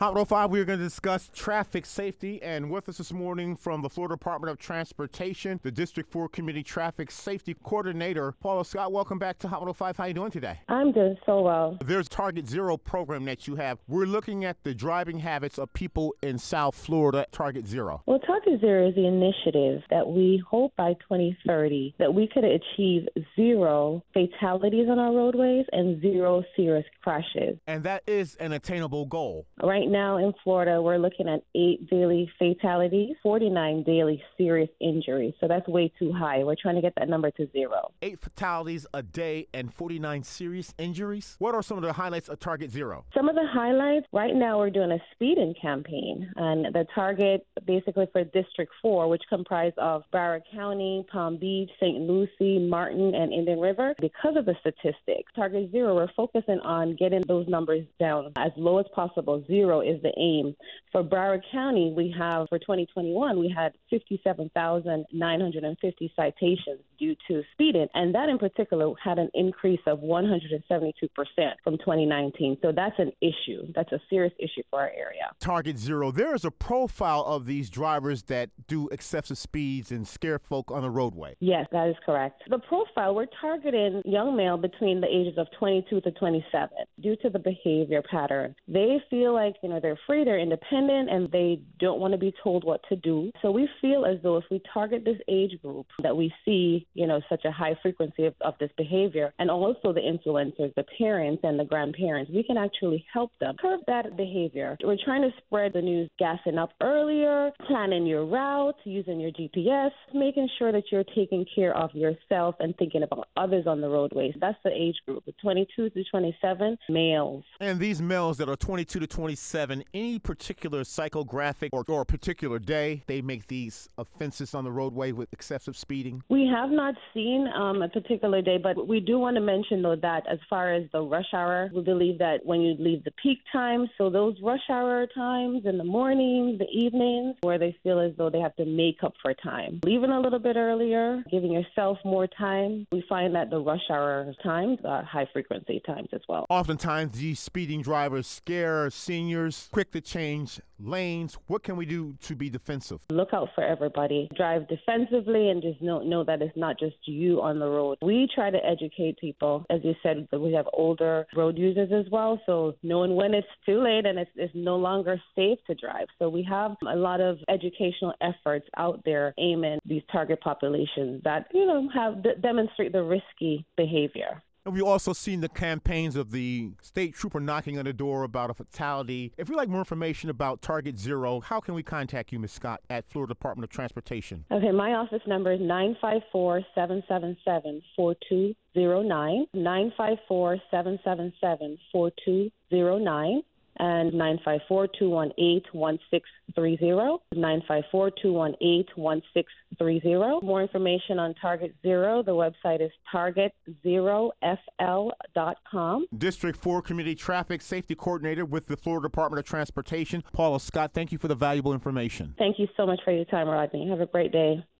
Hot 105, we are going to discuss traffic safety. And with us this morning from the Florida Department of Transportation, the District 4 Community Traffic Safety Coordinator, Paula Scott. Welcome back to Hot 105. How are you doing today? I'm doing so well. There's Target Zero program that you have. We're looking at the driving habits of people in South Florida, Target Zero. Well, Target Zero is the initiative that we hope by 2030 that we could achieve zero fatalities on our roadways and zero serious crashes. And that is an attainable goal. Right now in Florida, we're looking at eight daily fatalities, 49 daily serious injuries. So that's way too high. We're trying to get that number to zero. Eight fatalities a day and 49 serious injuries. What are some of the highlights of Target Zero? Some of the highlights right now, we're doing a speeding campaign, and the target basically for District 4, which comprised of Broward County, Palm Beach, St. Lucie, Martin, and Indian River. Because of the statistics, Target Zero, we're focusing on getting those numbers down as low as possible. Zero is the aim. For Broward County, we have for 2021, we had 57,950 citations due to speeding, and that in particular had an increase of 172% from 2019. So that's an issue. That's a serious issue for our area. Target Zero, there is a profile of these drivers that do excessive speeds and scare folk on the roadway. Yes, that is correct. The profile, we're targeting young male between the ages of 22 to 27 due to the behavior pattern. They feel like, you know, they're free, they're independent, and they don't want to be told what to do. So we feel as though if we target this age group that we see, you know, such a high frequency of, of this behavior, and also the influencers, the parents and the grandparents, we can actually help them curb that behavior. We're trying to spread the news, gassing up earlier, planning your route, using your GPS, making sure that you're taking care of yourself and thinking about others on the roadways. That's the age group, 22 to 27 males. And these males that are 22 to 27, any particular psychographic or, or a particular day, they make these offenses on the roadway with excessive speeding? We have not seen um, a particular day, but we do want to mention, though, that as far as the rush hour, we believe that when you leave the peak time, so those rush hour times in the mornings, the evenings, where they feel as though they have to make up for time. Leaving a little bit earlier, giving yourself more time, we find that the rush hour times are high frequency times as well. Oftentimes, these speeding drivers scare seniors, quick to change lanes. What can we do to be defensive? Look out for everybody. Drive defensively and just know, know that it's not just you on the road. We try to educate people. As you said, we have older road users as well. So knowing when it's too late and it's, it's no longer safe to drive. So we have a lot of educational efforts out there aiming these target populations that, you know, have demonstrate the risky behavior. We've also seen the campaigns of the state trooper knocking on the door about a fatality. If you'd like more information about Target Zero, how can we contact you, Ms. Scott, at Florida Department of Transportation? Okay, my office number is 954 777 4209. 954 777 4209 and 954-218-1630, 954-218-1630. More information on Target Zero, the website is targetzerofl.com. District 4 Community Traffic Safety Coordinator with the Florida Department of Transportation, Paula Scott, thank you for the valuable information. Thank you so much for your time, Rodney. Have a great day.